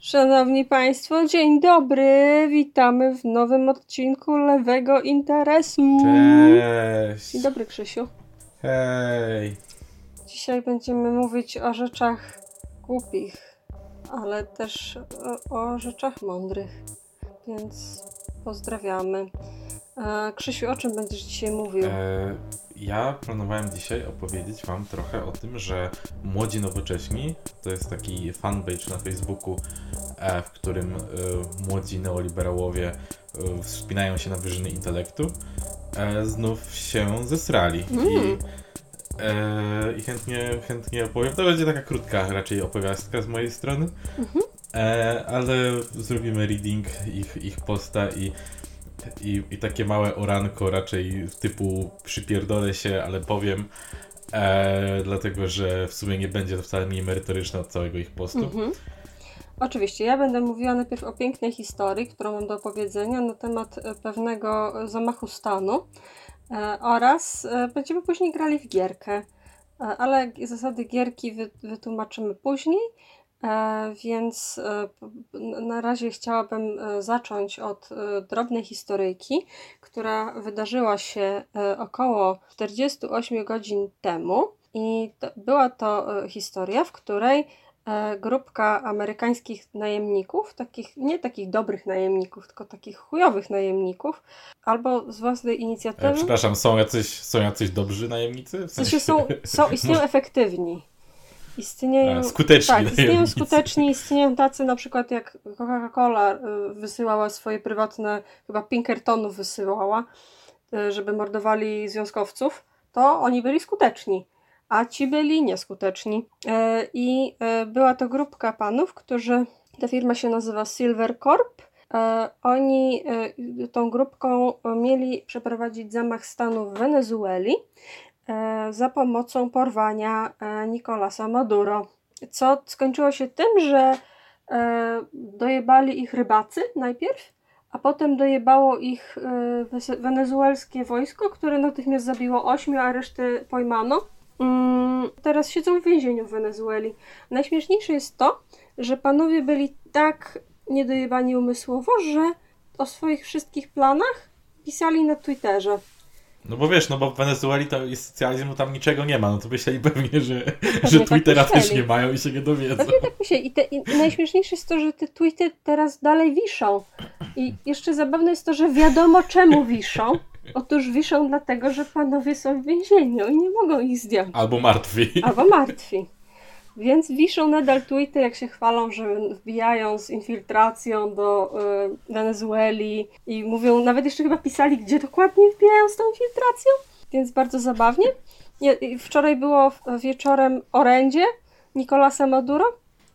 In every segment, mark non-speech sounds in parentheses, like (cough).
Szanowni Państwo, dzień dobry. Witamy w nowym odcinku Lewego Interesu. Cześć. Dzień dobry, Krzysiu. Hej. Dzisiaj będziemy mówić o rzeczach głupich, ale też o, o rzeczach mądrych. Więc pozdrawiamy. E, Krzysiu, o czym będziesz dzisiaj mówił? E, ja planowałem dzisiaj opowiedzieć Wam trochę o tym, że Młodzi Nowocześni to jest taki fanpage na Facebooku, e, w którym e, młodzi neoliberałowie e, wspinają się na wyżyny intelektu, znów się zesrali. Mm. I, I chętnie, chętnie opowiem. To będzie taka krótka raczej opowiastka z mojej strony. Mhm. E, ale zrobimy reading ich, ich posta i, i, i takie małe oranko raczej typu przypierdolę się, ale powiem, e, dlatego że w sumie nie będzie to wcale mniej merytoryczne od całego ich postu. Mhm. Oczywiście, ja będę mówiła najpierw o pięknej historii, którą mam do opowiedzenia na temat e, pewnego zamachu stanu e, oraz e, będziemy później grali w gierkę, e, ale zasady gierki wy, wytłumaczymy później, więc e, na razie chciałabym e, zacząć od e, drobnej historyjki, która wydarzyła się e, około 48 godzin temu i to, była to e, historia, w której e, grupka amerykańskich najemników, takich, nie takich dobrych najemników, tylko takich chujowych najemników, albo z własnej E, inicjatywy. przepraszam, są jacyś, są jacyś dobrzy najemnicy? W sensie są, są, istnieją (laughs) efektywni. Istnieją, A, skuteczni tak, istnieją najemnicy. skuteczni, istnieją tacy na przykład jak Coca-Cola y, wysyłała swoje prywatne, chyba Pinkertonów wysyłała, y, żeby mordowali związkowców, to oni byli skuteczni, a ci byli nieskuteczni. Y, I była to grupka panów, którzy, ta firma się nazywa Silver Corp. Oni tą grupką mieli przeprowadzić zamach stanu w Wenezueli za pomocą porwania e, Nicolasa Maduro. Co skończyło się tym, że e, dojebali ich rybacy najpierw, a potem dojebało ich e, wenezuelskie wojsko, które natychmiast zabiło ośmiu, a resztę pojmano. Mm, Teraz siedzą w więzieniu w Wenezueli. Najśmieszniejsze jest to, że panowie byli tak niedojebani umysłowo, że o swoich wszystkich planach pisali na Twitterze. No bo wiesz, no bo w Wenezueli to jest socjalizm, tam niczego nie ma, no to myśleli pewnie, że, Pewnie że tak Twittera też myśleli. nie mają i się nie dowiedzą. Pewnie tak myślę. I, te, I najśmieszniejsze jest to, że te tweety teraz dalej wiszą. I jeszcze zabawne jest to, że wiadomo czemu wiszą. Otóż wiszą dlatego, że panowie są w więzieniu i nie mogą ich zdjąć. Albo martwi. Albo martwi. Więc wiszą nadal tweety, jak się chwalą, że wbijają z infiltracją do y, Wenezueli i mówią, nawet jeszcze chyba pisali, gdzie dokładnie wbijają z tą infiltracją. Więc bardzo zabawnie. Wczoraj było wieczorem orędzie Nicolasa Maduro,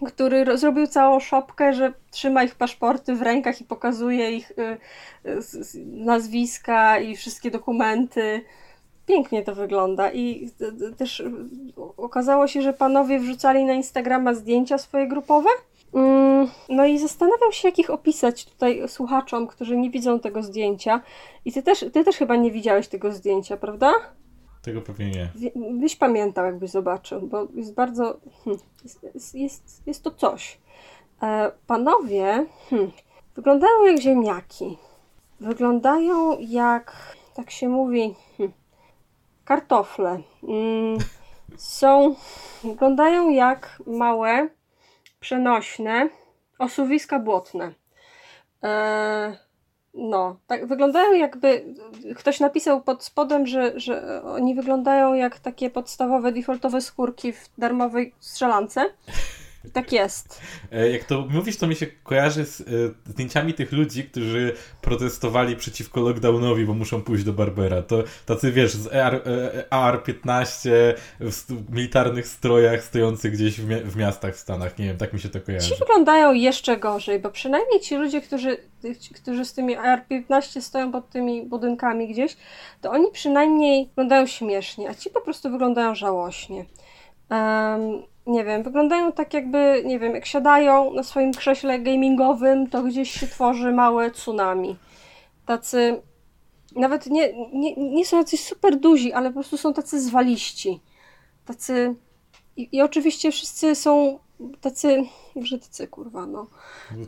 który ro- zrobił całą szopkę, że trzyma ich paszporty w rękach i pokazuje ich y, y, nazwiska i wszystkie dokumenty. Pięknie to wygląda i d- d- też okazało się, że panowie wrzucali na Instagrama zdjęcia swoje grupowe. Mm, No i zastanawiam się, jak ich opisać tutaj słuchaczom, którzy nie widzą tego zdjęcia. I ty też, ty też chyba nie widziałeś tego zdjęcia, prawda? Tego pewnie nie. Byś pamiętał, jakbyś zobaczył, bo jest bardzo. Hmm, jest, jest, jest, jest to coś. E, panowie hmm, wyglądają jak ziemniaki. Wyglądają jak, tak się mówi, hmm, kartofle. Mm, są, wyglądają jak małe, przenośne osuwiska błotne. E, no, tak wyglądają jakby. Ktoś napisał pod spodem, że, że oni wyglądają jak takie podstawowe defaultowe skórki w darmowej strzelance. Tak jest. E, Jak to mówisz, to mi się kojarzy z e, zdjęciami tych ludzi, którzy protestowali przeciwko lockdownowi, bo muszą pójść do Barbera. To tacy, wiesz, z e, AR-15 w militarnych strojach stojących gdzieś w, mia- w miastach w Stanach. Nie wiem, tak mi się to Ci kojarzy. wyglądają jeszcze gorzej, bo przynajmniej ci ludzie, którzy, ci, którzy z tymi AR-15 stoją pod tymi budynkami gdzieś, to oni przynajmniej wyglądają śmiesznie, a ci po prostu wyglądają żałośnie. Em, nie wiem, wyglądają tak jakby, nie wiem, jak siadają na swoim krześle gamingowym, to gdzieś się tworzy małe tsunami. Tacy, nawet nie, nie, nie są jacyś super duzi, ale po prostu są tacy zwaliści. Tacy, i, i oczywiście wszyscy są tacy brzydcy, kurwa, no.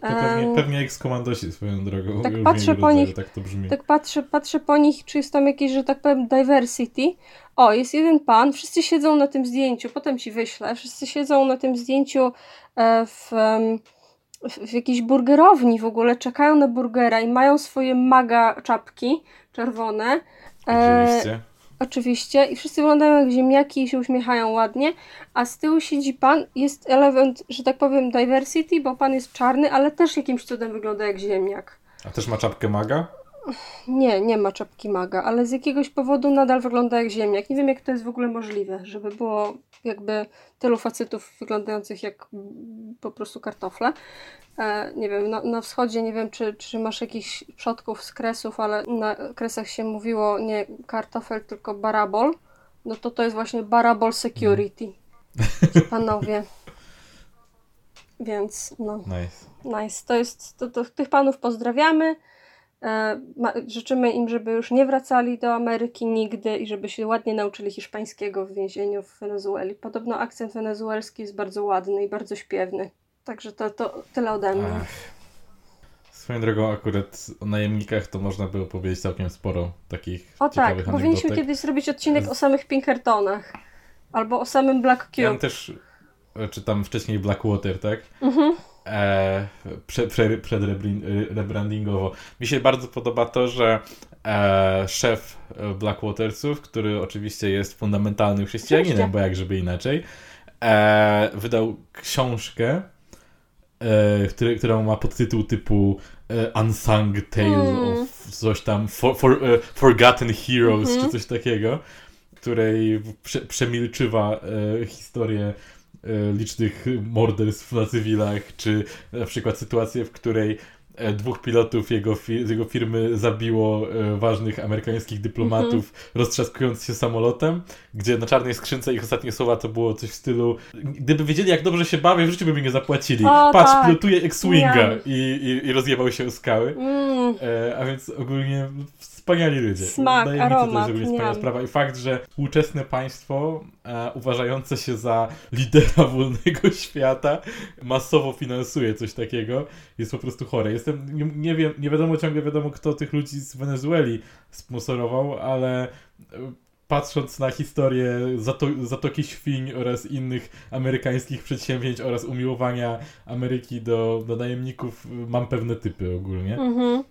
Pewnie, pewnie ex-komandosi swoją drogą. Tak patrzę po nich, tak to brzmi. Tak patrzę, patrzę po nich, czy jest tam jakieś, że tak powiem, diversity. O, jest jeden pan, wszyscy siedzą na tym zdjęciu, potem ci wyślę, wszyscy siedzą na tym zdjęciu e, w, w, w jakiejś burgerowni w ogóle, czekają na burgera i mają swoje maga czapki czerwone. E, Oczywiście. I wszyscy wyglądają jak ziemniaki i się uśmiechają ładnie. A z tyłu siedzi pan. Jest element, że tak powiem, diversity, bo pan jest czarny, ale też jakimś cudem wygląda jak ziemniak. A też ma czapkę maga? Nie, nie ma czapki maga, ale z jakiegoś powodu nadal wygląda jak ziemniak. Nie wiem, jak to jest w ogóle możliwe, żeby było jakby tylu facetów wyglądających jak po prostu kartofle. E, nie wiem, na, na wschodzie nie wiem, czy, czy masz jakichś przodków z kresów, ale na kresach się mówiło nie kartofel, tylko barabol. No to to jest właśnie barabol security. (laughs) Panowie. Więc no. Nice. Nice. To jest, to, to, tych panów pozdrawiamy. E, życzymy im, żeby już nie wracali do Ameryki nigdy i żeby się ładnie nauczyli hiszpańskiego w więzieniu w Wenezueli. Podobno akcent wenezuelski jest bardzo ładny i bardzo śpiewny. Także to, to tyle ode mnie. Ach. Swoją drogą akurat o najemnikach to można by opowiedzieć całkiem sporo takich O tak, powinniśmy kiedyś zrobić odcinek o samych Pinkertonach. Albo o samym Black Cube. Ja też e, czytam wcześniej Blackwater, tak? Mhm. E, prze, prze, przed rebrandingowo. Mi się bardzo podoba to, że e, szef Blackwatersów, który oczywiście jest fundamentalnym chrześcijaninem, bo jak żeby inaczej, e, wydał książkę e, który, która ma podtytuł typu e, Unsung Tale mm. of coś tam, for, for, e, Forgotten Heroes, mm -hmm. czy coś takiego, której prze, przemilczywa e, historię licznych morderstw na cywilach, czy na przykład sytuację, w której E, dwóch pilotów jego, jego firmy zabiło e, ważnych amerykańskich dyplomatów, mm -hmm. roztrzaskując się samolotem, gdzie na czarnej skrzynce ich ostatnie słowa to było coś w stylu gdyby wiedzieli, jak dobrze się bawię, w życiu by mi nie zapłacili. O, Patrz, tak. pilotuje X-Winga i, i, i rozjebał się o skały. Mm. E, a więc ogólnie wspaniali ludzie. Smak, Wydaje aromat. Mi to, to jest wspaniała sprawa. I fakt, że współczesne państwo e, uważające się za lidera (laughs) wolnego świata masowo finansuje coś takiego, jest po prostu chore. Jestem, nie, nie wiem, nie wiadomo ciągle wiadomo, kto tych ludzi z Wenezueli sponsorował, ale e, patrząc na historię Zato Zatoki Świń oraz innych amerykańskich przedsięwzięć oraz umiłowania Ameryki do, do najemników, mam pewne typy ogólnie. Mhm.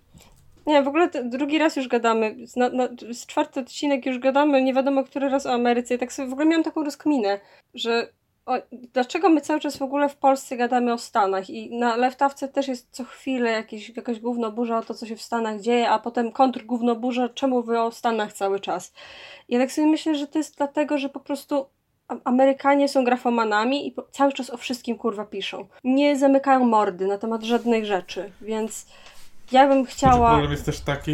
Nie, w ogóle drugi raz już gadamy. Na, na, z czwarty odcinek już gadamy, nie wiadomo który raz o Ameryce. I tak sobie w ogóle miałam taką rozkminę, że o, dlaczego my cały czas w ogóle w Polsce gadamy o Stanach i na Leftawce też jest co chwilę jakieś, jakaś gównoburza o to, co się w Stanach dzieje, a potem kontr gównoburza, czemu wy o Stanach cały czas. Ja tak sobie myślę, że to jest dlatego, że po prostu Amerykanie są grafomanami i cały czas o wszystkim kurwa piszą. Nie zamykają mordy na temat żadnych rzeczy, więc ja bym chciała. Znaczy, problem jest też taki,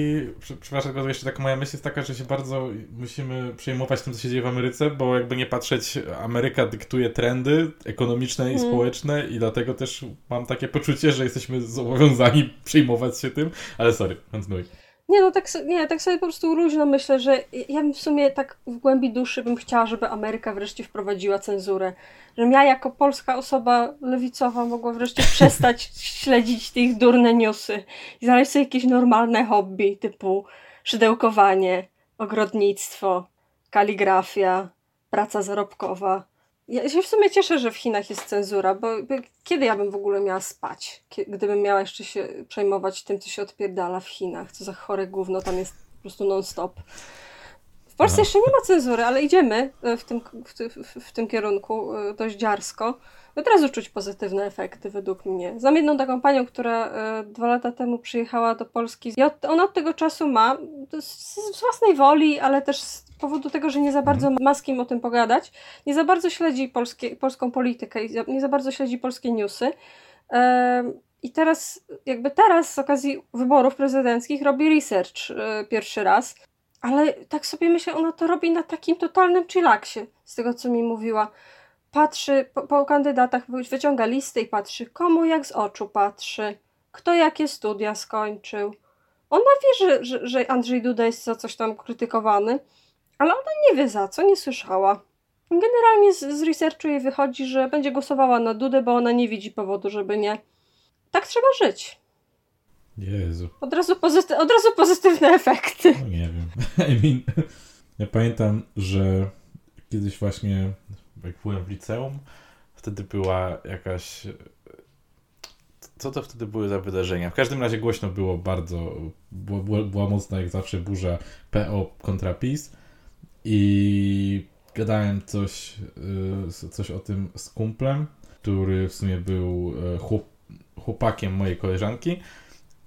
przepraszam, tylko jeszcze taka moja myśl jest taka, że się bardzo musimy przejmować tym, co się dzieje w Ameryce, bo jakby nie patrzeć, Ameryka dyktuje trendy ekonomiczne i mm. społeczne i dlatego też mam takie poczucie, że jesteśmy zobowiązani (laughs) przejmować się tym, ale sorry, kontynuuj. Nie, no tak, nie, tak sobie po prostu luźno myślę, że ja bym w sumie tak w głębi duszy bym chciała, żeby Ameryka wreszcie wprowadziła cenzurę. Żebym ja jako polska osoba lewicowa mogła wreszcie (laughs) przestać śledzić tych durne newsy i znaleźć sobie jakieś normalne hobby typu szydełkowanie, ogrodnictwo, kaligrafia, praca zarobkowa. Ja się w sumie cieszę, że w Chinach jest cenzura, bo, kiedy ja bym w ogóle miała spać? Gdybym miała jeszcze się przejmować tym, co się odpierdala w Chinach, co za chore gówno tam jest po prostu non-stop. W Polsce jeszcze nie ma cenzury, ale idziemy e, w tym, w, w, w tym kierunku e, dość dziarsko. Od razu czuć pozytywne efekty według mnie. Znam jedną taką panią, która e, dwa lata temu przyjechała do Polski i od, ona od tego czasu ma, z, z własnej woli, ale też z powodu tego, że nie za bardzo mhm. ma z kim o tym pogadać, nie za bardzo śledzi polskie, polską politykę i nie za bardzo śledzi polskie newsy. I teraz, jakby teraz z okazji wyborów prezydenckich robi research pierwszy raz, ale tak sobie myślę, ona to robi na takim totalnym chillaksie, z tego co mi mówiła. Patrzy po, po kandydatach, wyciąga listy i patrzy, komu jak z oczu patrzy, kto jakie studia skończył. Ona wie, że, że, że Andrzej Duda jest za coś tam krytykowany, ale ona nie wie za co, nie słyszała. Generalnie z, z researchu jej wychodzi, że będzie głosowała na Dudę, bo ona nie widzi powodu, żeby nie. Tak trzeba żyć. Jezu. Od razu, pozyty- od razu pozytywne efekty. No nie wiem. (laughs) I mean, ja pamiętam, że kiedyś właśnie, jak byłem w liceum, wtedy była jakaś. Co to wtedy były za wydarzenia? W każdym razie głośno było bardzo. Była, była mocna jak zawsze burza PO kontra PiS. I gadałem coś, y, coś o tym z kumplem, który w sumie był y, chłop, chłopakiem mojej koleżanki.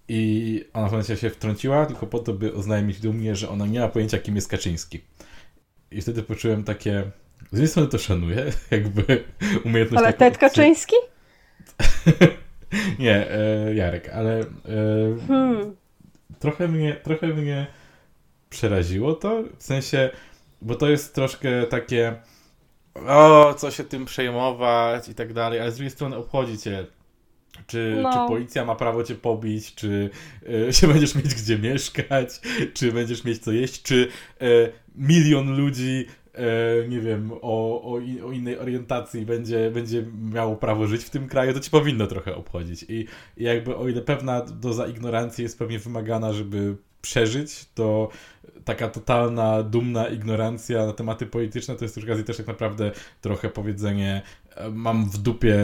I ona w się wtrąciła, tylko po to, by oznajmić dumnie, że ona nie ma pojęcia, kim jest Kaczyński. I wtedy poczułem takie. Z jednej strony to szanuję, (laughs) jakby umiejętność. Ale Ted Kaczyński? (laughs) nie, e, Jarek, ale e, Hmm. trochę, mnie, trochę mnie przeraziło to. W sensie, bo to jest troszkę takie. O, co się tym przejmować i tak dalej, ale z drugiej strony obchodzi cię. Czy, No. czy policja ma prawo cię pobić, czy e, się (laughs) będziesz mieć gdzie mieszkać, czy będziesz mieć co jeść, czy e, milion ludzi, e, nie wiem, o, o, o innej orientacji będzie, będzie miało prawo żyć w tym kraju, to ci powinno trochę obchodzić. I, i jakby o ile pewna doza ignorancji jest pewnie wymagana, żeby przeżyć, to taka totalna, dumna ignorancja na tematy polityczne to jest przy okazji też tak naprawdę trochę powiedzenie mam w dupie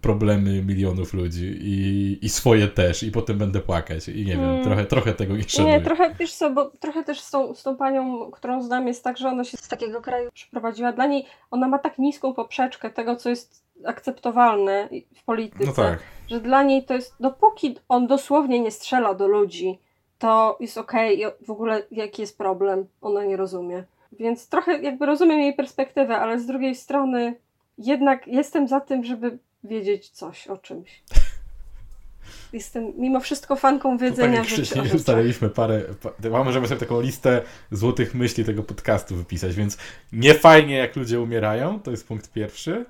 problemy milionów ludzi i, i swoje też i potem będę płakać i nie wiem, Mm. trochę, trochę tego nie szanuję. Nie, trochę, wiesz co, bo trochę też z tą, z tą panią, którą znam, jest tak, że ona się z takiego kraju przeprowadziła. Dla niej ona ma tak niską poprzeczkę tego, co jest akceptowalne w polityce, No tak. że dla niej to jest, dopóki on dosłownie nie strzela do ludzi, to jest okej, i w ogóle jaki jest problem, ona nie rozumie. Więc trochę jakby rozumiem jej perspektywę, ale z drugiej strony jednak jestem za tym, żeby wiedzieć coś o czymś. (laughs) Jestem mimo wszystko fanką Tak wiedzenia wcześniej (laughs) ustaliliśmy parę, pa, możemy sobie taką listę złotych myśli tego podcastu wypisać, więc nie fajnie jak ludzie umierają, to jest punkt pierwszy.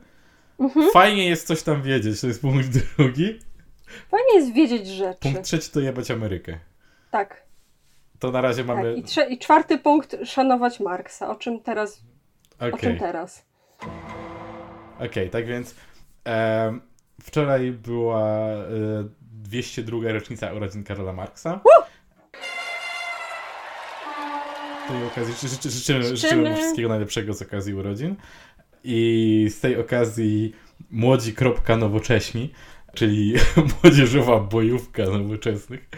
Mhm. Fajnie jest coś tam wiedzieć, to jest punkt drugi. Fajnie jest wiedzieć rzeczy. Punkt trzeci to jebać Amerykę. Tak, To na razie mamy... tak. I, I czwarty punkt, szanować Marksa. O czym teraz? Okej. O czym teraz? Okej, tak więc em, wczoraj była e, 202 rocznica urodzin Karola Marksa. Z tej okazji ży, ży, życzymy, życzymy Życzymy. mu wszystkiego najlepszego z okazji urodzin. I z tej okazji młodzi kropka nowocześni, czyli (laughs) młodzieżowa bojówka nowoczesnych,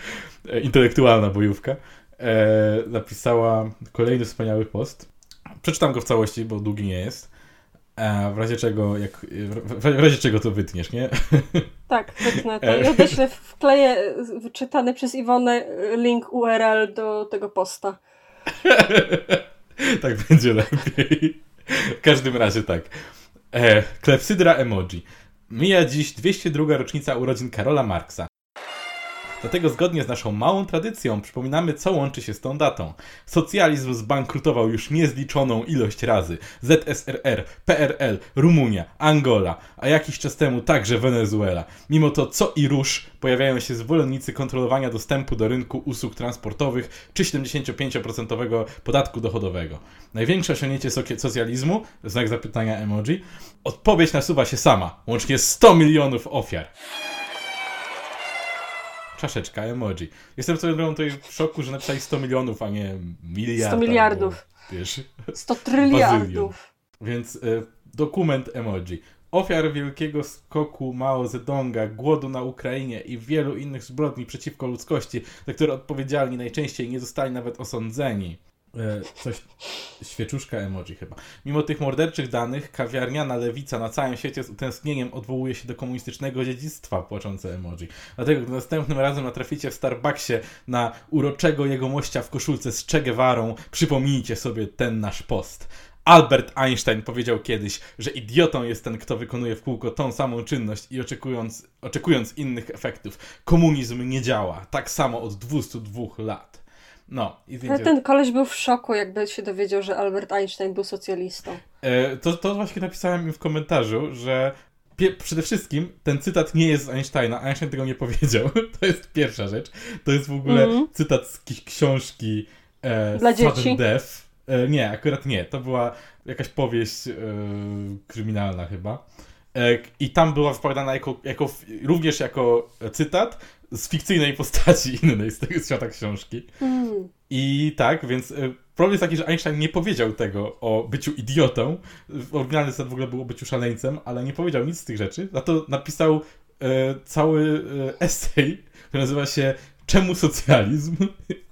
e, intelektualna bojówka, e, napisała kolejny wspaniały post. Przeczytam go w całości, bo długi nie jest. E, w razie czego, jak, w, razie czego to wytniesz, nie? (laughs) Tak, wytnę to. I odeślę, wkleję wyczytany przez Iwonę y, link URL do tego posta. (laughs) tak będzie lepiej. W każdym razie tak. E, klepsydra emoji. Mija dziś 202 rocznica urodzin Karola Marksa. Dlatego zgodnie z naszą małą tradycją przypominamy, co łączy się z tą datą. Socjalizm zbankrutował już niezliczoną ilość razy. ZSRR, PRL, Rumunia, Angola, a jakiś czas temu także Wenezuela. Mimo to co i rusz pojawiają się zwolennicy kontrolowania dostępu do rynku usług transportowych czy 75% podatku dochodowego. Największe osiągnięcie socjalizmu, znak zapytania emoji, odpowiedź nasuwa się sama. Łącznie 100 milionów ofiar. Czaszeczka emoji. Jestem swoją drogą tutaj w szoku, że napisali 100 milionów, a nie miliard. 100 miliardów. Albo, wiesz, 100 tryliardów. więc y, dokument emoji. Ofiar wielkiego skoku Mao Zedonga, głodu na Ukrainie i wielu innych zbrodni przeciwko ludzkości, za które odpowiedzialni najczęściej nie zostali nawet osądzeni. E, coś, świeczuszka emoji chyba. Mimo tych morderczych danych, kawiarniana lewica na całym świecie z utęsknieniem odwołuje się do komunistycznego dziedzictwa płaczące emoji. Dlatego, gdy następnym razem natraficie w Starbucksie na uroczego jegomościa w koszulce z Che Guevarą, przypomnijcie sobie ten nasz post. Albert Einstein powiedział kiedyś, że idiotą jest ten, kto wykonuje w kółko tą samą czynność i oczekując, oczekując innych efektów. Komunizm nie działa. Tak samo od 202 lat. No, i Ale zdjęcie... ten koleś był w szoku, jakby się dowiedział, że Albert Einstein był socjalistą. E, to, to właśnie napisałem im w komentarzu, że pie- przede wszystkim ten cytat nie jest z Einsteina. Einstein tego nie powiedział. (laughs) To jest pierwsza rzecz. To jest w ogóle Mhm. cytat z ki- książki e, Dla dzieci? Death. E, nie, akurat nie. To była jakaś powieść yy, kryminalna chyba. E, I tam była wypowiadana jako, jako, również jako cytat z fikcyjnej postaci (laughs) innej z tego świata książki. Mm. I tak, więc e, problem jest taki, że Einstein nie powiedział tego o byciu idiotą. Oryginalny cytat w ogóle był o byciu szaleńcem, ale nie powiedział nic z tych rzeczy. Za to napisał e, cały e, esej, który nazywa się Czemu socjalizm?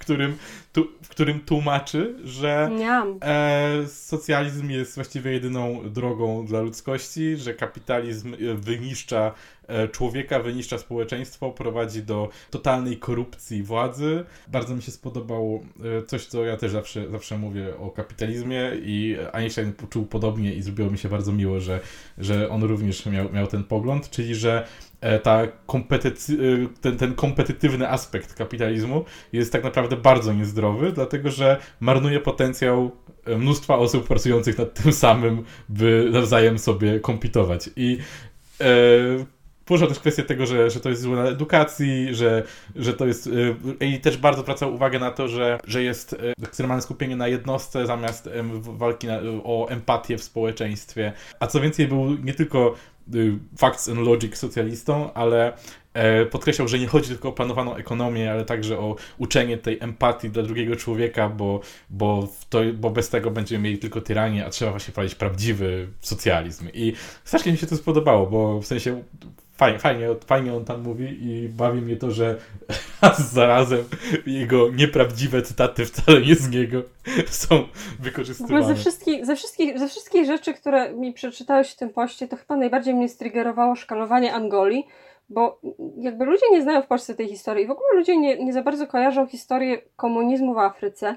w którym, tu, w którym tłumaczy, że e, socjalizm jest właściwie jedyną drogą dla ludzkości, że kapitalizm e, wyniszcza człowieka, wyniszcza społeczeństwo, prowadzi do totalnej korupcji władzy. Bardzo mi się spodobało e, coś, co ja też zawsze, zawsze mówię o kapitalizmie i Einstein poczuł podobnie i zrobiło mi się bardzo miło, że, że on również miał, miał ten pogląd, czyli że E, ta kompetycy, e, ten, ten kompetytywny aspekt kapitalizmu jest tak naprawdę bardzo niezdrowy, dlatego że marnuje potencjał e, mnóstwa osób pracujących nad tym samym, by nawzajem sobie kompitować. I e, Porusza też kwestię tego, że, że to jest złe na edukacji, że, że to jest. I też bardzo zwraca uwagę na to, że, że jest ekstremalne skupienie na jednostce zamiast walki na, o empatię w społeczeństwie. A co więcej, był nie tylko Y, facts and logic socjalistą, ale e, podkreślał, że nie chodzi tylko o planowaną ekonomię, ale także o uczenie tej empatii dla drugiego człowieka, bo, bo, to, bo bez tego będziemy mieli tylko tyranię, a trzeba właśnie prowadzić prawdziwy socjalizm. I strasznie mi się to spodobało, bo w sensie fajnie, fajnie, fajnie on tam mówi i bawi mnie to, że (laughs) raz za razem jego nieprawdziwe cytaty wcale nie z niego (laughs) są wykorzystywane. Ze wszystkich, ze, wszystkich, ze wszystkich rzeczy, które mi przeczytałeś w tym poście, to chyba najbardziej mnie striggerowało szkalowanie Angolii, bo jakby ludzie nie znają w Polsce tej historii. W ogóle ludzie nie, nie za bardzo kojarzą historię komunizmu w Afryce.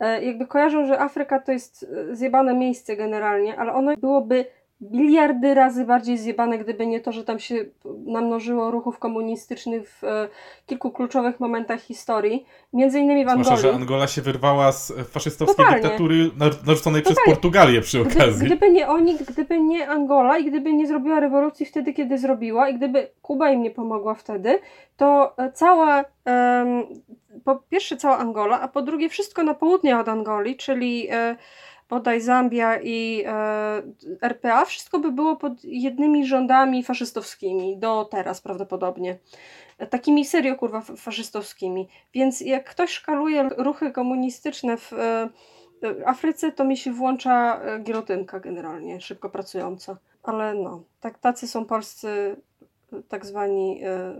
E, jakby kojarzą, że Afryka to jest e, zjebane miejsce generalnie, ale ono byłoby biliardy razy bardziej zjebane, gdyby nie to, że tam się namnożyło ruchów komunistycznych w e, kilku kluczowych momentach historii, między innymi w Angolii. Zwłaszcza, że Angola się wyrwała z faszystowskiej Totalnie. dyktatury narzuconej Totalnie. przez Portugalię przy okazji. Gdy, gdyby nie oni, gdyby nie Angola i gdyby nie zrobiła rewolucji wtedy, kiedy zrobiła i gdyby Kuba im nie pomogła wtedy, to e, cała, um, po pierwsze cała Angola, a po drugie wszystko na południe od Angolii, czyli e, bodaj Zambia i e, RPA, wszystko by było pod jednymi rządami faszystowskimi, do teraz prawdopodobnie. Takimi serio kurwa faszystowskimi. Więc jak ktoś szkaluje ruchy komunistyczne w e, Afryce, to mi się włącza e, gilotynka generalnie, szybko pracująca. Ale no, tak, tacy są polscy tak zwani e,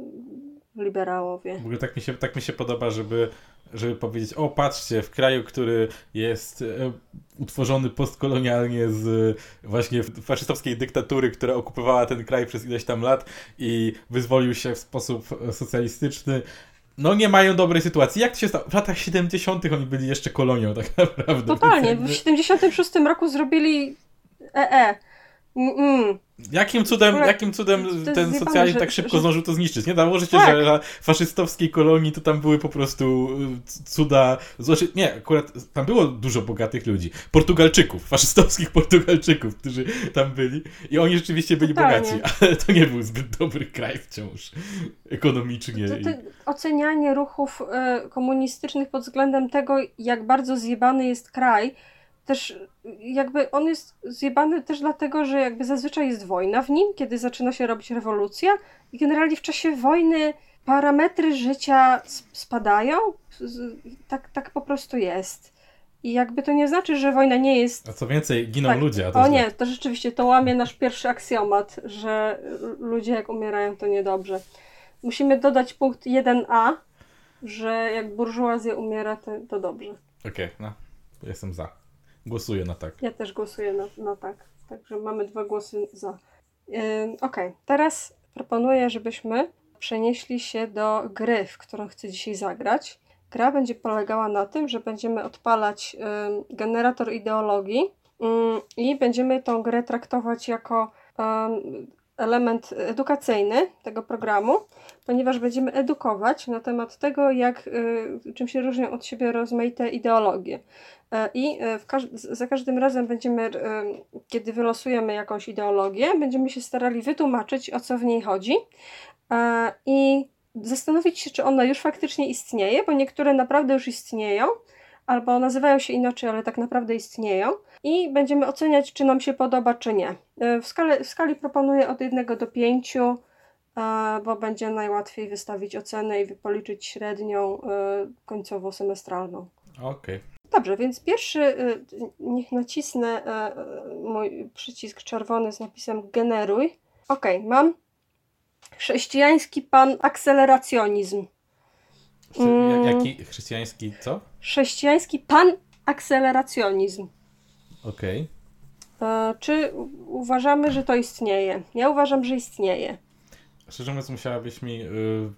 liberałowie. W ogóle tak mi się, tak mi się podoba, żeby żeby powiedzieć, o patrzcie, w kraju, który jest e, utworzony postkolonialnie z właśnie faszystowskiej dyktatury, która okupowała ten kraj przez ileś tam lat i wyzwolił się w sposób socjalistyczny, no nie mają dobrej sytuacji. Jak to się stało? W latach 70. oni byli jeszcze kolonią tak naprawdę. Totalnie. (laughs) W 76 roku zrobili EE. Mm-mm. Jakim cudem, jakim cudem ten socjalizm tak szybko że... zdążył to zniszczyć? Nie dało się, tak. że na faszystowskiej kolonii to tam były po prostu y, cuda. Znaczy, nie, akurat tam było dużo bogatych ludzi. Portugalczyków, faszystowskich Portugalczyków, którzy tam byli. I oni rzeczywiście byli Totalnie. bogaci, (laughs) ale to nie był zbyt dobry kraj wciąż ekonomicznie. To, to, ocenianie ruchów y, komunistycznych pod względem tego, jak bardzo zjebany jest kraj, też jakby on jest zjebany też dlatego, że jakby zazwyczaj jest wojna w nim, kiedy zaczyna się robić rewolucja i generalnie w czasie wojny parametry życia spadają. Tak, tak po prostu jest. I jakby to nie znaczy, że wojna nie jest. A co więcej, giną tak. ludzie. o nie, to rzeczywiście to łamie nasz pierwszy aksjomat, że ludzie jak umierają, to niedobrze. Musimy dodać punkt 1a, że jak burżuazja umiera, to, to dobrze. Okej, okay, no. Jestem za. Głosuję na tak. Ja też głosuję na, na tak. Także mamy dwa głosy za. Yy, ok, teraz proponuję, żebyśmy przenieśli się do gry, w którą chcę dzisiaj zagrać. Gra będzie polegała na tym, że będziemy odpalać yy, generator ideologii yy, i będziemy tą grę traktować jako element edukacyjny tego programu, ponieważ będziemy edukować na temat tego, jak, y, czym się różnią od siebie rozmaite ideologie. E, I e, każ za każdym razem będziemy, e, kiedy wylosujemy jakąś ideologię, będziemy się starali wytłumaczyć, o co w niej chodzi i zastanowić się, czy ona już faktycznie istnieje, bo niektóre naprawdę już istnieją, albo nazywają się inaczej, ale tak naprawdę istnieją i będziemy oceniać, czy nam się podoba, czy nie. W, skale, w skali proponuję od 1 do 5, bo będzie najłatwiej wystawić ocenę i policzyć średnią końcowo semestralną. Okej. Okay. Dobrze, więc pierwszy, niech nacisnę mój przycisk czerwony z napisem generuj. Ok, mam chrześcijański pan akceleracjonizm. Mm. Jaki chrześcijański co? Chrześcijański pan akceleracjonizm. Okej. Okay. Czy uważamy, że to istnieje? Ja uważam, że istnieje. Szczerze mówiąc, musiałabyś mi y,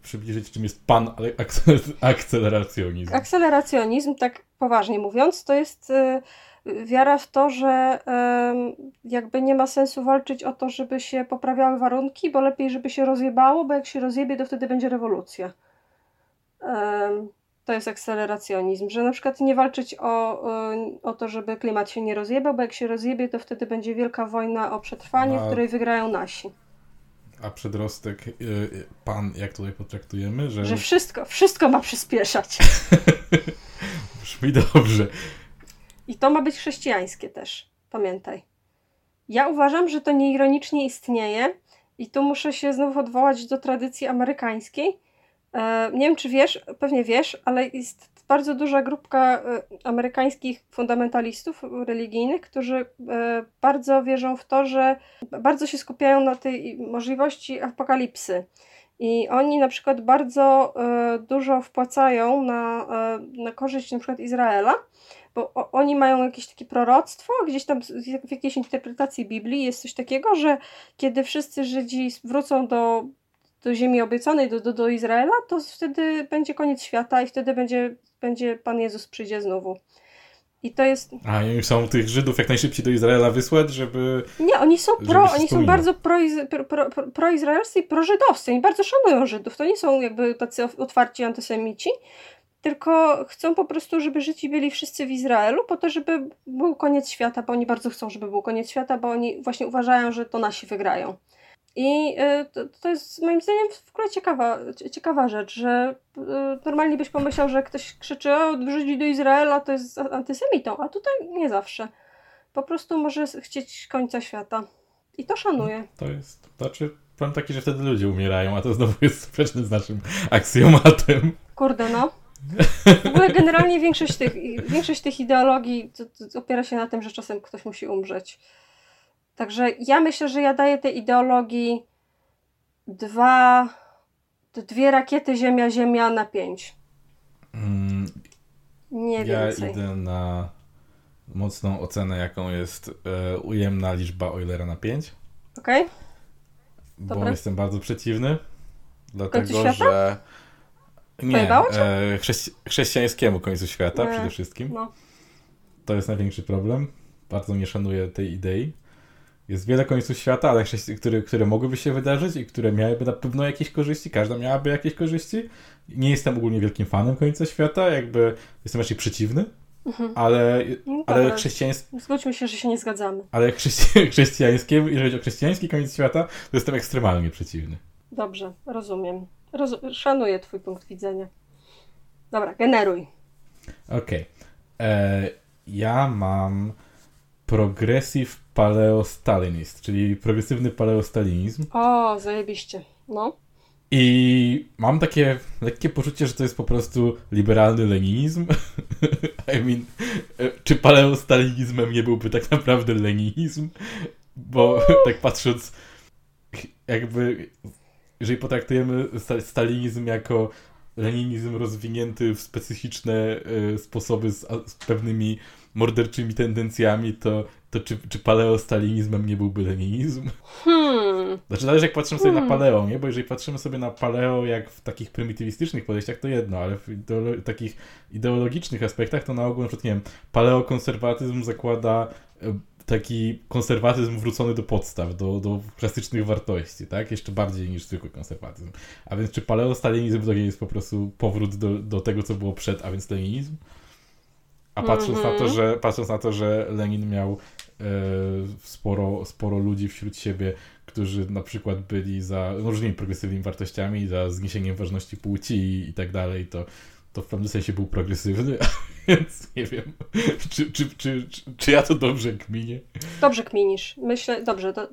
przybliżyć, czym jest pan (laughs) akceleracjonizm. Akceleracjonizm, tak poważnie mówiąc, to jest y, wiara w to, że jakby nie ma sensu walczyć o to, żeby się poprawiały warunki, bo lepiej, żeby się rozjebało, bo jak się rozjebie, to wtedy będzie rewolucja. To jest akceleracjonizm, że na przykład nie walczyć o, o to, żeby klimat się nie rozjebał, bo jak się rozjebie, to wtedy będzie wielka wojna o przetrwanie, w której wygrają nasi. A przedrostek, y, y, pan, jak tutaj potraktujemy? Że, że wszystko, wszystko ma przyspieszać. (laughs) Brzmi dobrze. I to ma być chrześcijańskie też, pamiętaj. Ja uważam, że to nieironicznie istnieje i tu muszę się znów odwołać do tradycji amerykańskiej. E, nie wiem, czy wiesz, pewnie wiesz, ale jest bardzo duża grupka e, amerykańskich fundamentalistów religijnych, którzy e, bardzo wierzą w to, że bardzo się skupiają na tej możliwości apokalipsy. I oni na przykład bardzo dużo wpłacają na, na korzyść na przykład Izraela, bo oni mają jakieś takie proroctwo, gdzieś tam w jakiejś interpretacji Biblii jest coś takiego, że kiedy wszyscy Żydzi wrócą do, do ziemi obiecanej, do, do, do Izraela, to wtedy będzie koniec świata i wtedy będzie, będzie Pan Jezus przyjdzie znowu. I to jest. A i są tych Żydów jak najszybciej do Izraela wysłać, żeby. Nie, oni są pro, oni są bardzo proizraelscy pro, pro, pro, pro i prożydowscy. Oni bardzo szanują Żydów. To nie są jakby tacy otwarci antysemici, tylko chcą po prostu, żeby życi byli wszyscy w Izraelu, po to, żeby był koniec świata, bo oni bardzo chcą, żeby był koniec świata, bo oni właśnie uważają, że to nasi wygrają. I y, to, to jest moim zdaniem w ogóle ciekawa, ciekawa rzecz, że y, normalnie byś pomyślał, że ktoś krzyczy, o, Żydzi do Izraela to jest antysemitą, a tutaj nie zawsze. Po prostu może chcieć końca świata. I to szanuję. To jest, znaczy, powiem taki, że wtedy ludzie umierają, a to znowu jest sprzeczne z naszym aksjomatem. Kurde, no. (laughs) W ogóle generalnie większość tych, większość tych ideologii opiera się na tym, że czasem ktoś musi umrzeć. Także ja myślę, że ja daję tej ideologii dwa, dwie rakiety Ziemia-Ziemia na pięć. Mm, Nie ja więcej. Ja idę na mocną ocenę, jaką jest e, ujemna liczba Eulera na pięć. Okej. Okay. Bo jestem bardzo przeciwny. Dlatego, że nie, e, chrześci chrześcijańskiemu końcu świata nie. przede wszystkim. No. To jest największy problem. Bardzo nie szanuję tej idei. Jest wiele końców świata, ale które, które mogłyby się wydarzyć i które miałyby na pewno jakieś korzyści. Każda miałaby jakieś korzyści. Nie jestem ogólnie wielkim fanem końca świata, jakby jestem raczej przeciwny. Mhm. Ale, no ale chrześcijański. Zgódźmy się, że się nie zgadzamy. Ale chrześci (laughs) chrześcijańskiemu, jeżeli chodzi o chrześcijański koniec świata, to jestem ekstremalnie przeciwny. Dobrze, rozumiem. Roz szanuję Twój punkt widzenia. Dobra, generuj. Okej. Okay. E, ja mam progressive paleostalinist, czyli progresywny paleostalinizm. O, zajebiście. No. I mam takie lekkie poczucie, że to jest po prostu liberalny leninizm. (laughs) I mean, e, czy paleostalinizmem nie byłby tak naprawdę leninizm? Bo (laughs) tak patrząc, jakby jeżeli potraktujemy stalinizm jako leninizm rozwinięty w specyficzne y, sposoby z, z, pewnymi morderczymi tendencjami, to, to czy, czy paleostalinizmem nie byłby leninizm? Hmm. Znaczy zależy jak patrzymy sobie hmm. na paleo, nie? Bo jeżeli patrzymy sobie na paleo jak w takich prymitywistycznych podejściach, to jedno, ale w ideolo takich ideologicznych aspektach to na ogół, na przykład, nie wiem, paleokonserwatyzm zakłada y, taki konserwatyzm wrócony do podstaw, do, do klasycznych wartości, tak? Jeszcze bardziej niż zwykły konserwatyzm. A więc czy paleostalinizm to nie jest po prostu powrót do, do tego, co było przed, a więc leninizm? A patrząc mm -hmm. na to, mhm. że patrząc na to, że Lenin miał e, sporo, sporo ludzi wśród siebie, którzy na przykład byli za różnymi progresywnymi wartościami, za zniesieniem ważności płci i, i tak dalej, to to w pewnym sensie był progresywny, (laughs) więc nie wiem, czy, czy, czy, czy, ja to dobrze kminię. Dobrze kminisz. Myślę, dobrze, to...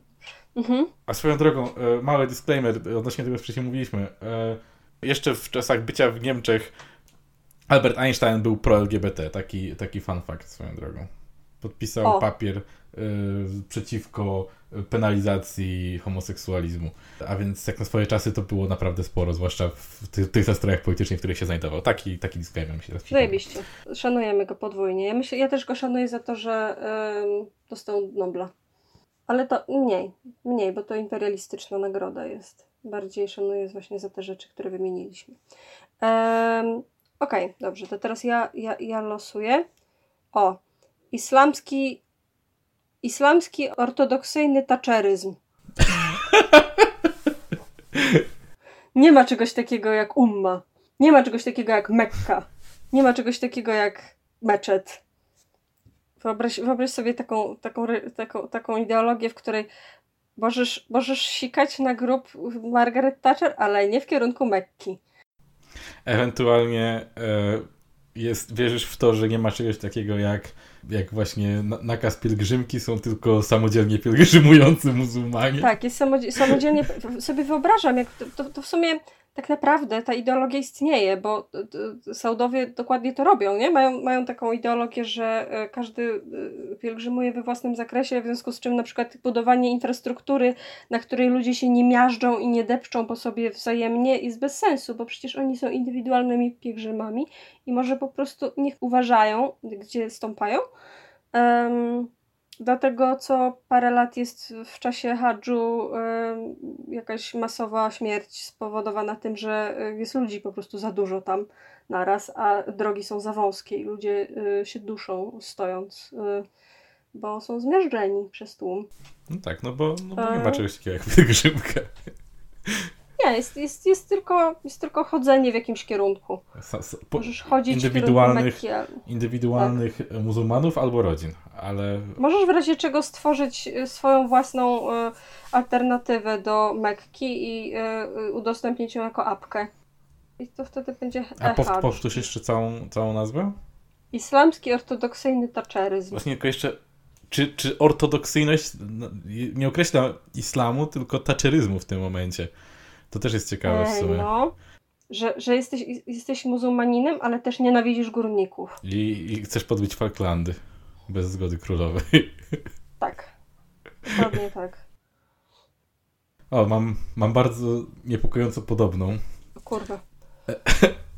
Mhm. A swoją drogą, e, mały disclaimer odnośnie tego, co wcześniej mówiliśmy. E, jeszcze w czasach bycia w Niemczech Albert Einstein był pro-LGBT, taki, taki fun fact swoją drogą. Podpisał O. papier y, przeciwko penalizacji homoseksualizmu. A więc jak na swoje czasy to było naprawdę sporo, zwłaszcza w ty, tych nastrojach politycznych, w których się znajdował. Taki, taki disclaimer mi się teraz. Zajebiście. Szanujemy go podwójnie. Ja, myślę, ja też go szanuję za to, że ym, dostał Nobla. Ale to mniej, mniej, bo to imperialistyczna nagroda jest. Bardziej szanuję właśnie za te rzeczy, które wymieniliśmy. Um, Okej, dobrze, to teraz ja, ja, ja losuję. O, islamski, islamski ortodoksyjny taczeryzm. (laughs) Nie ma czegoś takiego jak umma. Nie ma czegoś takiego jak Mekka. Nie ma czegoś takiego jak meczet. Wyobraź, wyobraź sobie taką, taką, taką, taką ideologię, w której możesz, możesz sikać na grób Margaret Thatcher, ale nie w kierunku Mekki. Ewentualnie e, jest, wierzysz w to, że nie ma czegoś takiego jak, jak właśnie na, nakaz pielgrzymki, są tylko samodzielnie pielgrzymujący muzułmanie. Tak, jest samodzie- samodzielnie. w- sobie wyobrażam, jak to, to, to w sumie tak naprawdę ta ideologia istnieje, bo t- t- Saudowie dokładnie to robią, nie? Mają, mają taką ideologię, że e, każdy e, pielgrzymuje we własnym zakresie, w związku z czym na przykład budowanie infrastruktury, na której ludzie się nie miażdżą i nie depczą po sobie wzajemnie jest bez sensu, bo przecież oni są indywidualnymi pielgrzymami i może po prostu niech uważają, gdzie stąpają. Em, do tego, co parę lat jest w czasie hadżu em, jakaś masowa śmierć spowodowana tym, że e, jest ludzi po prostu za dużo tam naraz, a drogi są za wąskie i ludzie e, się duszą stojąc, e, bo są zmiażdżeni przez tłum. No tak, no bo, no bo nie ma E. czegoś takiego jak (laughs) pielgrzymka. Nie, jest, jest, jest, tylko, jest tylko chodzenie w jakimś kierunku. Po- Możesz chodzić w kierunku indywidualnych- indywidualnych Tak. muzułmanów albo rodzin, ale Możesz w razie czego stworzyć e, swoją własną e, alternatywę do Mekki i e, udostępnić ją jako apkę. I to wtedy będzie a e-hadż. powtórz jeszcze całą, całą nazwę? Islamski ortodoksyjny taczeryzm. Właśnie tylko jeszcze, czy, czy ortodoksyjność no, nie określa islamu, tylko taczeryzmu w tym momencie? To też jest ciekawe w sumie. no, że, że jesteś, jesteś muzułmaninem, ale też nienawidzisz górników. I, I chcesz podbić Falklandy bez zgody królowej. (laughs) Tak. Dokładnie tak. O, mam, mam bardzo niepokojąco podobną. Kurwa. (laughs)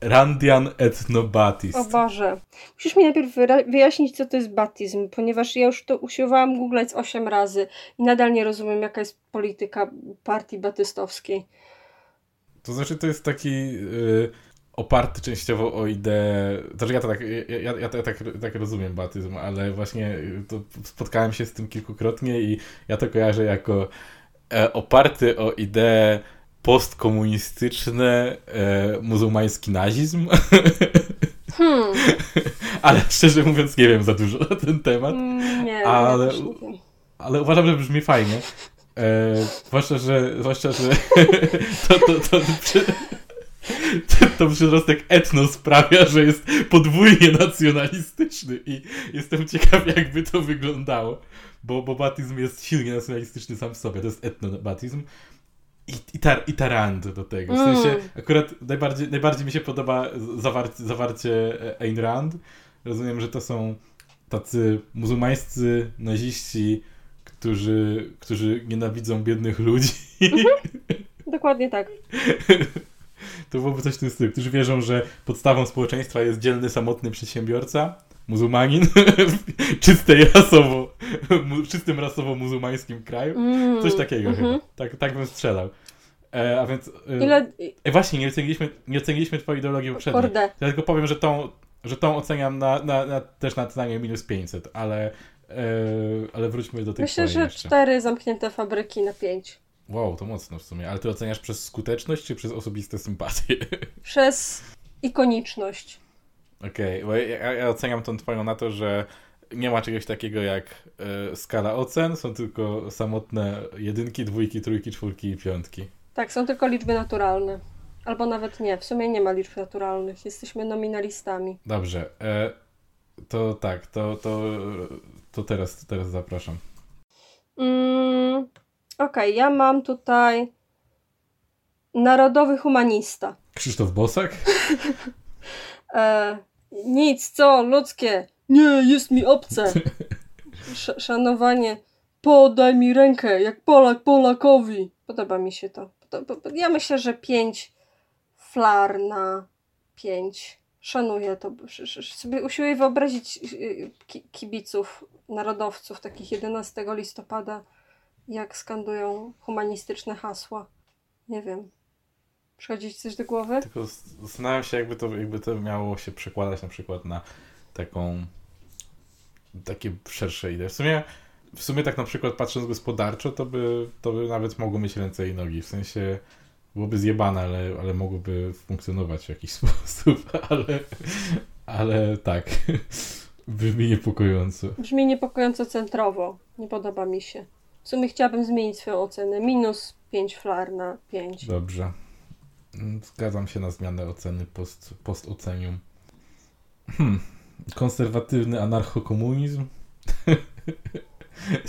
Randian Ethnobatist. O Boże. Musisz mi najpierw wyjaśnić, co to jest batyzm, ponieważ ja już to usiłowałam googlać 8 razy i nadal nie rozumiem, jaka jest polityka partii batystowskiej. To znaczy, to jest taki y, oparty częściowo o ideę. Znaczy, ja to tak, ja, ja, ja, tak, tak rozumiem batyzm, ale właśnie spotkałem się z tym kilkukrotnie i ja to kojarzę jako e, oparty o ideę postkomunistyczny e, muzułmański nazizm. (laughs) Hmm, ale szczerze mówiąc, nie wiem za dużo na ten temat. nie, Ale- nie. Ale uważam, że brzmi fajnie. E, zwłaszcza, że, zwłaszcza, że (laughs) to, to, to, przy, to, to przyrostek etno sprawia, że jest podwójnie nacjonalistyczny i jestem ciekaw, jakby to wyglądało, bo, bo batyzm jest silnie nacjonalistyczny sam w sobie, to jest etnobatyzm. I, i, tar, I tarand do tego. W sensie, Mm. akurat najbardziej, najbardziej mi się podoba zawarcie, zawarcie Ayn Rand. Rozumiem, że to są tacy muzułmańscy naziści, którzy, którzy nienawidzą biednych ludzi. (laughs) Dokładnie tak. to byłoby coś w tym stylu, którzy wierzą, że podstawą społeczeństwa jest dzielny, samotny przedsiębiorca, muzułmanin, w czystej rasowo, mu, czystym rasowo muzułmańskim kraju. Mm, Coś takiego mhm. chyba. Tak, tak bym strzelał. E, a więc... E, Ile... e, właśnie, nie oceniliśmy, nie oceniliśmy twojej ideologii poprzedniej. Kurde. Ja tylko powiem, że tą, że tą oceniam na, na, na, też na co minus 500, ale, e, ale wróćmy do tej Myślę, że jeszcze. cztery zamknięte fabryki na pięć. Wow, to mocno w sumie. Ale ty oceniasz przez skuteczność, czy przez osobiste sympatie? Przez ikoniczność. Okej, bo ja, ja oceniam tą twoją na to, że nie ma czegoś takiego jak e, skala ocen, są tylko samotne jedynki, dwójki, trójki, czwórki i piątki. Tak, są tylko liczby naturalne. Albo nawet nie, w sumie nie ma liczb naturalnych, jesteśmy nominalistami. Dobrze, e, to tak, to, to, to teraz, to teraz zapraszam. Mm, Okej, ja mam tutaj narodowy humanista. Krzysztof Bosak? (laughs) E, nic, co, ludzkie. Nie, jest mi obce. (laughs) Sz szanowanie. Podaj mi rękę, jak Polak Polakowi. Podoba mi się to. Ja myślę, że pięć flar na pięć. Szanuję to. Sobie usiłuję wyobrazić y, ki- kibiców, narodowców, takich 11 listopada, jak skandują humanistyczne hasła. Nie wiem. Przychodzi ci coś do głowy? Tylko zastanawiam się, jakby to, jakby to miało się przekładać na przykład na taką takie szersze idee. W sumie, w sumie tak na przykład patrząc gospodarczo, to by, to by nawet mogło mieć ręce i nogi. W sensie byłoby zjebane, ale, ale mogłoby funkcjonować w jakiś (laughs) sposób, ale, ale tak. (laughs) Brzmi niepokojąco. Brzmi niepokojąco centrowo. Nie podoba mi się. W sumie chciałabym zmienić swoją ocenę. Minus 5 flar na 5. Dobrze. Zgadzam się na zmianę oceny post, postocenium. Hmm. Konserwatywny anarchokomunizm? (laughs)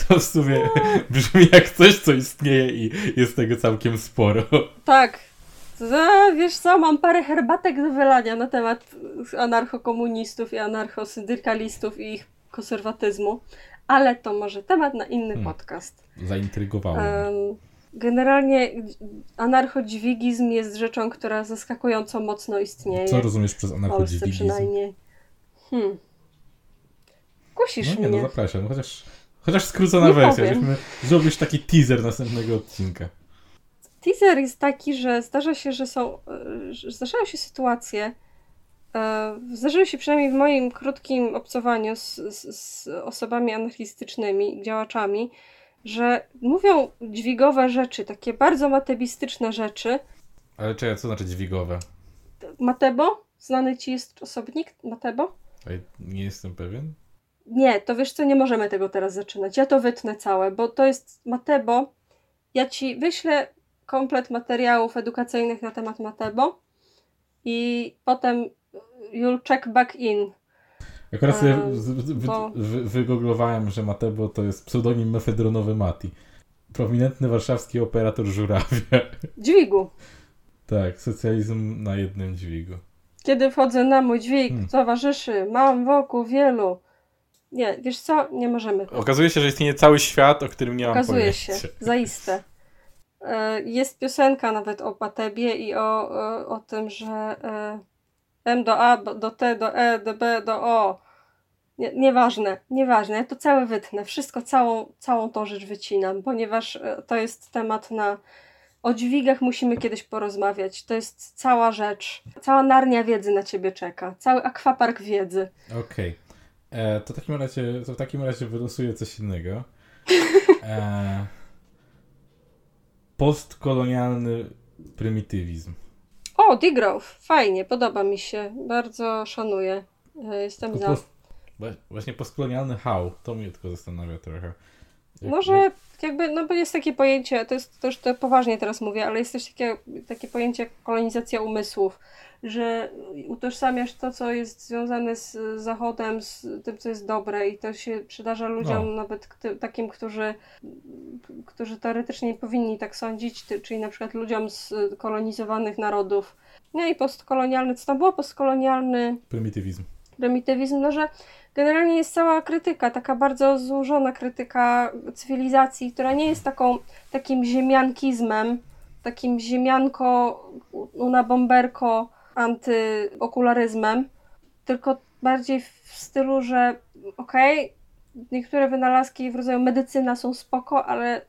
To w sumie brzmi jak coś, co istnieje i jest tego całkiem sporo. Tak. Za, wiesz co, mam parę herbatek do wylania na temat anarchokomunistów i anarchosyndykalistów i ich konserwatyzmu, ale to może temat na inny Hmm. podcast. Zaintrygowało mnie. Generalnie anarchodźwigizm jest rzeczą, która zaskakująco mocno istnieje. Co rozumiesz przez anarchodźwigizm? przynajmniej. Hmm. Kusisz No nie, no mnie. zapraszam. Chociaż, chociaż skrócona Nie wersja, powiem. zrobić taki teaser następnego odcinka. Teaser jest taki, że zdarza się, że są. e, że Zdarzają się sytuacje. e, Zdarzyły się przynajmniej w moim krótkim obcowaniu z, z, z osobami anarchistycznymi, działaczami, że mówią dźwigowe rzeczy, takie bardzo matebistyczne rzeczy. Ale czekaj, co znaczy dźwigowe? Matebo? Znany ci jest osobnik Matebo? Ej, Nie jestem pewien. Nie, to wiesz co, nie możemy tego teraz zaczynać. Ja to wytnę całe, bo to jest Matebo. Ja ci wyślę komplet materiałów edukacyjnych na temat Matebo i potem you'll check back in. Akurat sobie Eee, bo- wy, wygooglowałem, że Matebo to jest pseudonim mefedronowy Mati. Prominentny warszawski operator żurawia. Dźwigu. tak, socjalizm na jednym dźwigu. Kiedy wchodzę na mój dźwig, Hmm. towarzyszy, mam wokół wielu. Nie, wiesz co, nie możemy. Okazuje się, że istnieje cały świat, o którym nie mam Okazuje pojęcia. się, zaiste. E, Jest piosenka nawet o Patebie i o, o, o tym, że e, M do A, do T, do E, do B, do O. Nie, nieważne, nieważne. Ja to całe wytnę. Wszystko, całą, całą tą rzecz wycinam, ponieważ e, to jest temat na. O dźwigach musimy kiedyś porozmawiać. To jest cała rzecz. Cała narnia wiedzy na ciebie czeka. Cały akwapark wiedzy. Okej. E, To, w takim razie, to w takim razie wylosuję coś innego. E, (laughs) postkolonialny prymitywizm. O, Degrowth. Fajnie, podoba mi się. Bardzo szanuję. E, Jestem za. post, właśnie postkolonialny how, to mnie tylko zastanawia trochę. Może jakby, no bo jest takie pojęcie, to jest to już to poważnie teraz mówię, ale jest też takie, takie pojęcie jak kolonizacja umysłów, że utożsamiasz to, co jest związane z Zachodem, z tym, co jest dobre i to się przydarza ludziom, No. nawet takim, którzy, którzy teoretycznie nie powinni tak sądzić, czyli na przykład ludziom z kolonizowanych narodów. No i postkolonialny, co tam było? Postkolonialny Prymitywizm. Prymitywizm, no że generalnie jest cała krytyka, taka bardzo złożona krytyka cywilizacji, która nie jest taką, takim ziemiankizmem, takim ziemianko, una bomberko, antyokularyzmem, tylko bardziej w stylu, że okej, niektóre wynalazki w rodzaju medycyna są spoko, ale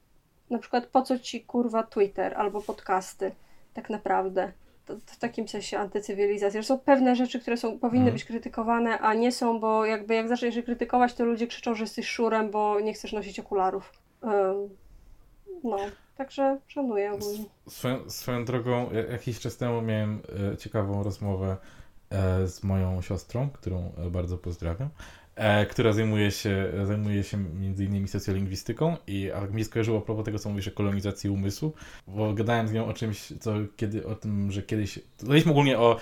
na przykład po co ci kurwa Twitter albo podcasty tak naprawdę? To, to w takim sensie antycywilizacja, że są pewne rzeczy, które są, powinny Mhm. być krytykowane, a nie są, bo jakby jak zaczniesz je krytykować, to ludzie krzyczą, że jesteś szurem, bo nie chcesz nosić okularów. No, także szanuję ogólnie. Swoją, swoją drogą, ja- jakiś czas temu miałem e, ciekawą rozmowę e, z moją siostrą, którą e, bardzo pozdrawiam. E, która zajmuje się, zajmuje się między innymi socjolingwistyką i a mi skojarzyło a propos tego, co mówisz o kolonizacji umysłu, bo gadałem z nią o czymś, co kiedy, o tym, że kiedyś, gadaliśmy ogólnie o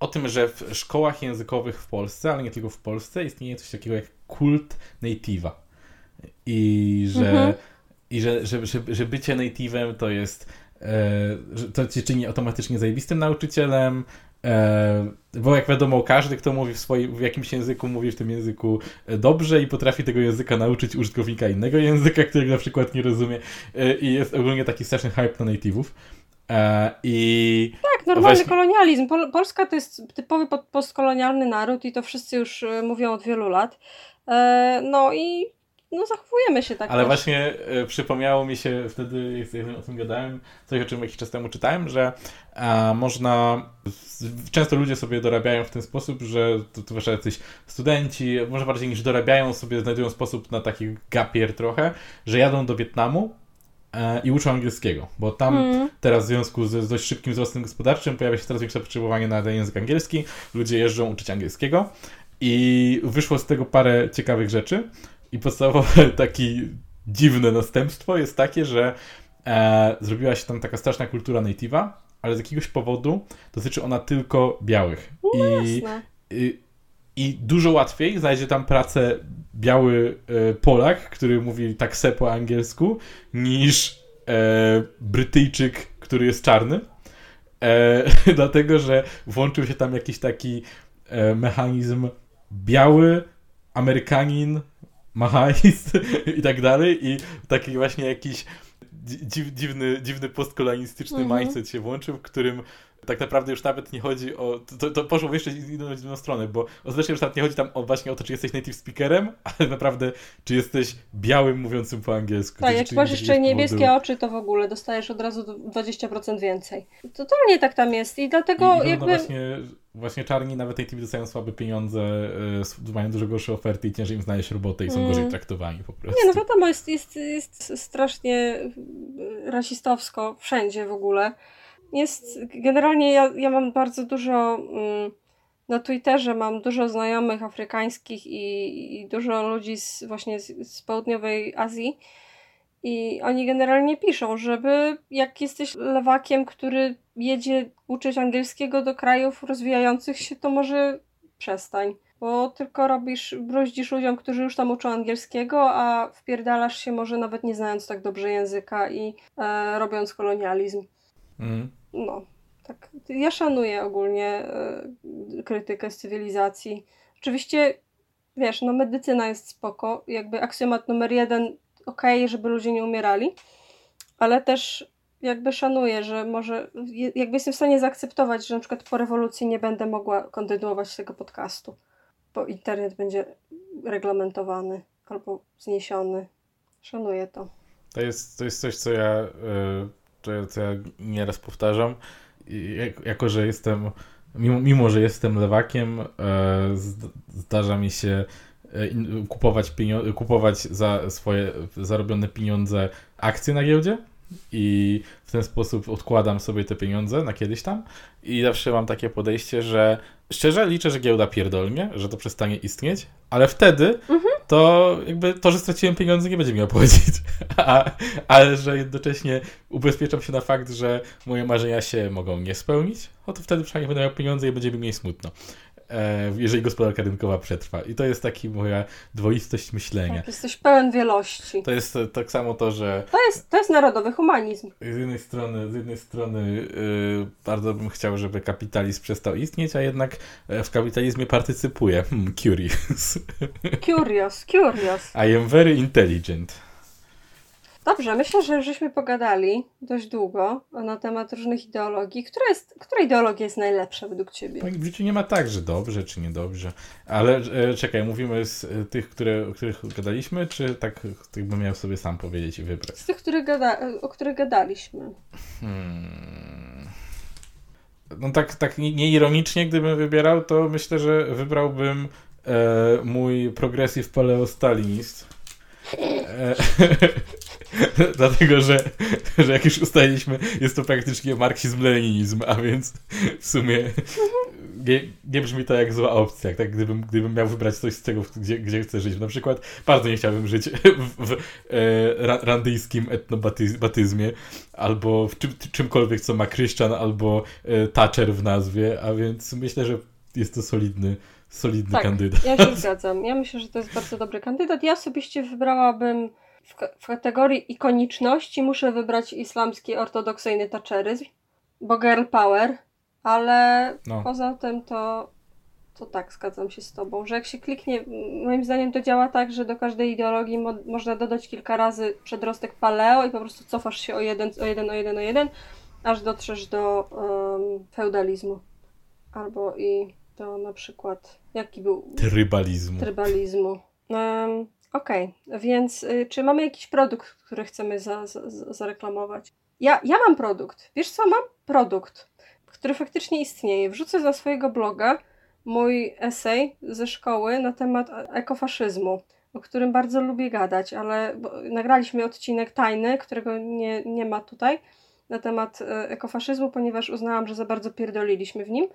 o tym, że w szkołach językowych w Polsce, ale nie tylko w Polsce, istnieje coś takiego jak kult native'a. I że, mhm. i że, że, że, że bycie native'em to jest e, to cię czyni automatycznie zajebistym nauczycielem, bo jak wiadomo, każdy, kto mówi w, swoim, w jakimś języku, mówi w tym języku dobrze i potrafi tego języka nauczyć użytkownika innego języka, którego na przykład nie rozumie. E, I jest ogólnie taki straszny hype na native'ów. E, I tak, normalny właśnie... kolonializm. Pol Polska to jest typowy postkolonialny naród i to wszyscy już e, mówią od wielu lat. E, no i no, zachowujemy się tak. Ale też. właśnie y, przypomniało mi się wtedy, jak o tym gadałem, coś o czym jakiś czas temu czytałem, że a, można. Często ludzie sobie dorabiają w ten sposób, że to, to jacyś studenci, może bardziej niż dorabiają, sobie znajdują sposób na taki gapier trochę, że jadą do Wietnamu e, i uczą angielskiego, bo tam mm. teraz w związku z, z dość szybkim wzrostem gospodarczym pojawia się coraz większe potrzebowanie na język angielski, ludzie jeżdżą uczyć angielskiego i wyszło z tego parę ciekawych rzeczy. I podstawowe (laughs) taki dziwne następstwo jest takie, że e, zrobiła się tam taka straszna kultura native'a, ale z jakiegoś powodu dotyczy ona tylko białych. No, I, i, I dużo łatwiej znajdzie tam pracę biały e, Polak, który mówi tak se po angielsku, niż e, Brytyjczyk, który jest czarny. E, (laughs) dlatego, że włączył się tam jakiś taki e, mechanizm biały Amerykanin Mahais (laughs) i tak dalej i taki właśnie jakiś dziw, dziwny, dziwny postkolonistyczny -hmm. mindset się włączył, w którym tak naprawdę już nawet nie chodzi o. To, to poszło w jeszcze inną, inną stronę, bo ostatecznie już nawet nie chodzi tam o, właśnie o to, czy jesteś native speakerem, (laughs) ale naprawdę, czy jesteś białym mówiącym po angielsku. Tak, jak masz jeszcze niebieskie powodu... oczy, to w ogóle dostajesz od razu 20% więcej. Totalnie tak tam jest i dlatego I, jakby. Właśnie, właśnie czarni nawet native dostają słabe pieniądze, yy, mają dużo gorsze oferty i ciężej im znaleźć robotę i są mm. gorzej traktowani po prostu. Nie, no wiadomo, jest, jest, jest strasznie rasistowsko wszędzie w ogóle jest generalnie ja, ja mam bardzo dużo mm, na Twitterze mam dużo znajomych afrykańskich i, i dużo ludzi z, właśnie z, z południowej Azji i oni generalnie piszą, żeby jak jesteś lewakiem, który jedzie uczyć angielskiego do krajów rozwijających się, to może przestań. Bo tylko robisz, bruździsz ludziom, którzy już tam uczą angielskiego, a wpierdalasz się może nawet nie znając tak dobrze języka i e, robiąc kolonializm. Mm no, tak. Ja szanuję ogólnie y, krytykę z cywilizacji. Oczywiście, wiesz, no medycyna jest spoko, jakby aksjomat numer jeden, okej, okay, żeby ludzie nie umierali, ale też jakby szanuję, że może, jakby jestem w stanie zaakceptować, że na przykład po rewolucji nie będę mogła kontynuować tego podcastu, bo internet będzie reglamentowany albo zniesiony. Szanuję to. To jest, to jest coś, co ja... Yy co ja nieraz powtarzam. Jak, jako, że jestem, mimo, mimo że jestem lewakiem, e, zdarza mi się e, kupować, kupować za swoje zarobione pieniądze akcje na giełdzie i w ten sposób odkładam sobie te pieniądze na kiedyś tam i zawsze mam takie podejście, że szczerze liczę, że giełda pierdolnie, że to przestanie istnieć, ale wtedy mhm. to jakby to, że straciłem pieniądze nie będzie mi (laughs) a, ale że jednocześnie ubezpieczam się na fakt, że moje marzenia się mogą nie spełnić, no to wtedy przynajmniej będę miał pieniądze i będzie mi mniej smutno. E, jeżeli gospodarka rynkowa przetrwa. I to jest taki moja dwoistość myślenia. Tak, jesteś pełen wielości. To jest tak samo to, że... To jest, to jest narodowy humanizm. Z jednej strony, z jednej strony yy, bardzo bym chciał, żeby kapitalizm przestał istnieć, a jednak e, w kapitalizmie partycypuję. Hmm, curious. Curious, curious. I am very intelligent. Dobrze, myślę, że żeśmy pogadali dość długo na temat różnych ideologii. Która, jest, która ideologia jest najlepsza według Ciebie? W życiu nie ma tak, że dobrze czy niedobrze. Ale e, czekaj, mówimy z e, tych, które, o których gadaliśmy, czy tak, tak bym miał sobie sam powiedzieć i wybrać? Z tych, które gada, o których gadaliśmy. Hmm. No tak, tak nieironicznie, gdybym wybierał, to myślę, że wybrałbym e, mój progressive paleostalinist. E, (laughs) (laughs) Dlatego, że, że jak już ustaliliśmy, jest to praktycznie marksizm-leninizm, a więc w sumie nie, nie brzmi to jak zła opcja, tak? Gdybym, gdybym miał wybrać coś z tego, gdzie, gdzie chcę żyć. Na przykład bardzo nie chciałbym żyć w, w e, ra, randyjskim etnobatyzmie albo w czym, czymkolwiek, co ma Christian albo e, Thatcher w nazwie, a więc myślę, że jest to solidny, solidny tak, kandydat. Ja się (laughs) zgadzam. Ja myślę, że to jest bardzo dobry kandydat. Ja osobiście wybrałabym w, w kategorii ikoniczności muszę wybrać islamski ortodoksyjny taczeryzm, bo girl power, ale no. poza tym to, to tak, zgadzam się z tobą, że jak się kliknie, moim zdaniem to działa tak, że do każdej ideologii mo można dodać kilka razy przedrostek paleo i po prostu cofasz się o jeden, o jeden, o jeden, o jeden, aż dotrzesz do um, feudalizmu. Albo i do na przykład, jaki był? Trybalizmu. Trybalizmu. Um, Okej, okay. więc y, czy mamy jakiś produkt, który chcemy za, za, zareklamować? Ja, ja mam produkt. Wiesz co, mam produkt, który faktycznie istnieje. Wrzucę za swojego bloga mój esej ze szkoły na temat ekofaszyzmu, o którym bardzo lubię gadać, ale nagraliśmy odcinek tajny, którego nie, nie ma tutaj, na temat y, ekofaszyzmu, ponieważ uznałam, że za bardzo pierdoliliśmy w nim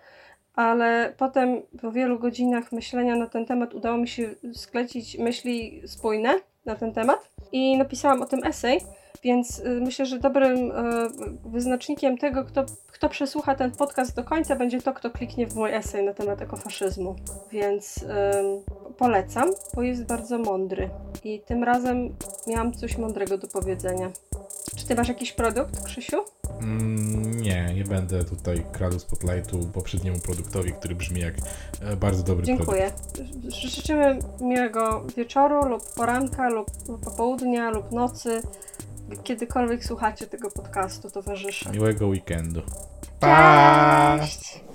ale potem po wielu godzinach myślenia na ten temat udało mi się sklecić myśli spójne na ten temat i napisałam o tym esej, więc y, myślę, że dobrym y, wyznacznikiem tego, kto, kto przesłucha ten podcast do końca, będzie to, kto kliknie w mój esej na temat ekofaszyzmu. Więc polecam, bo jest bardzo mądry. I tym razem miałam coś mądrego do powiedzenia. Czy ty masz jakiś produkt, Krzysiu? Mm, nie, nie będę tutaj kradł spotlightu poprzedniemu produktowi, który brzmi jak e, bardzo dobry Dziękuję. produkt. Dziękuję. Życzymy miłego wieczoru lub poranka lub popołudnia lub nocy. Kiedykolwiek słuchacie tego podcastu, towarzysze. Miłego weekendu. Cześć!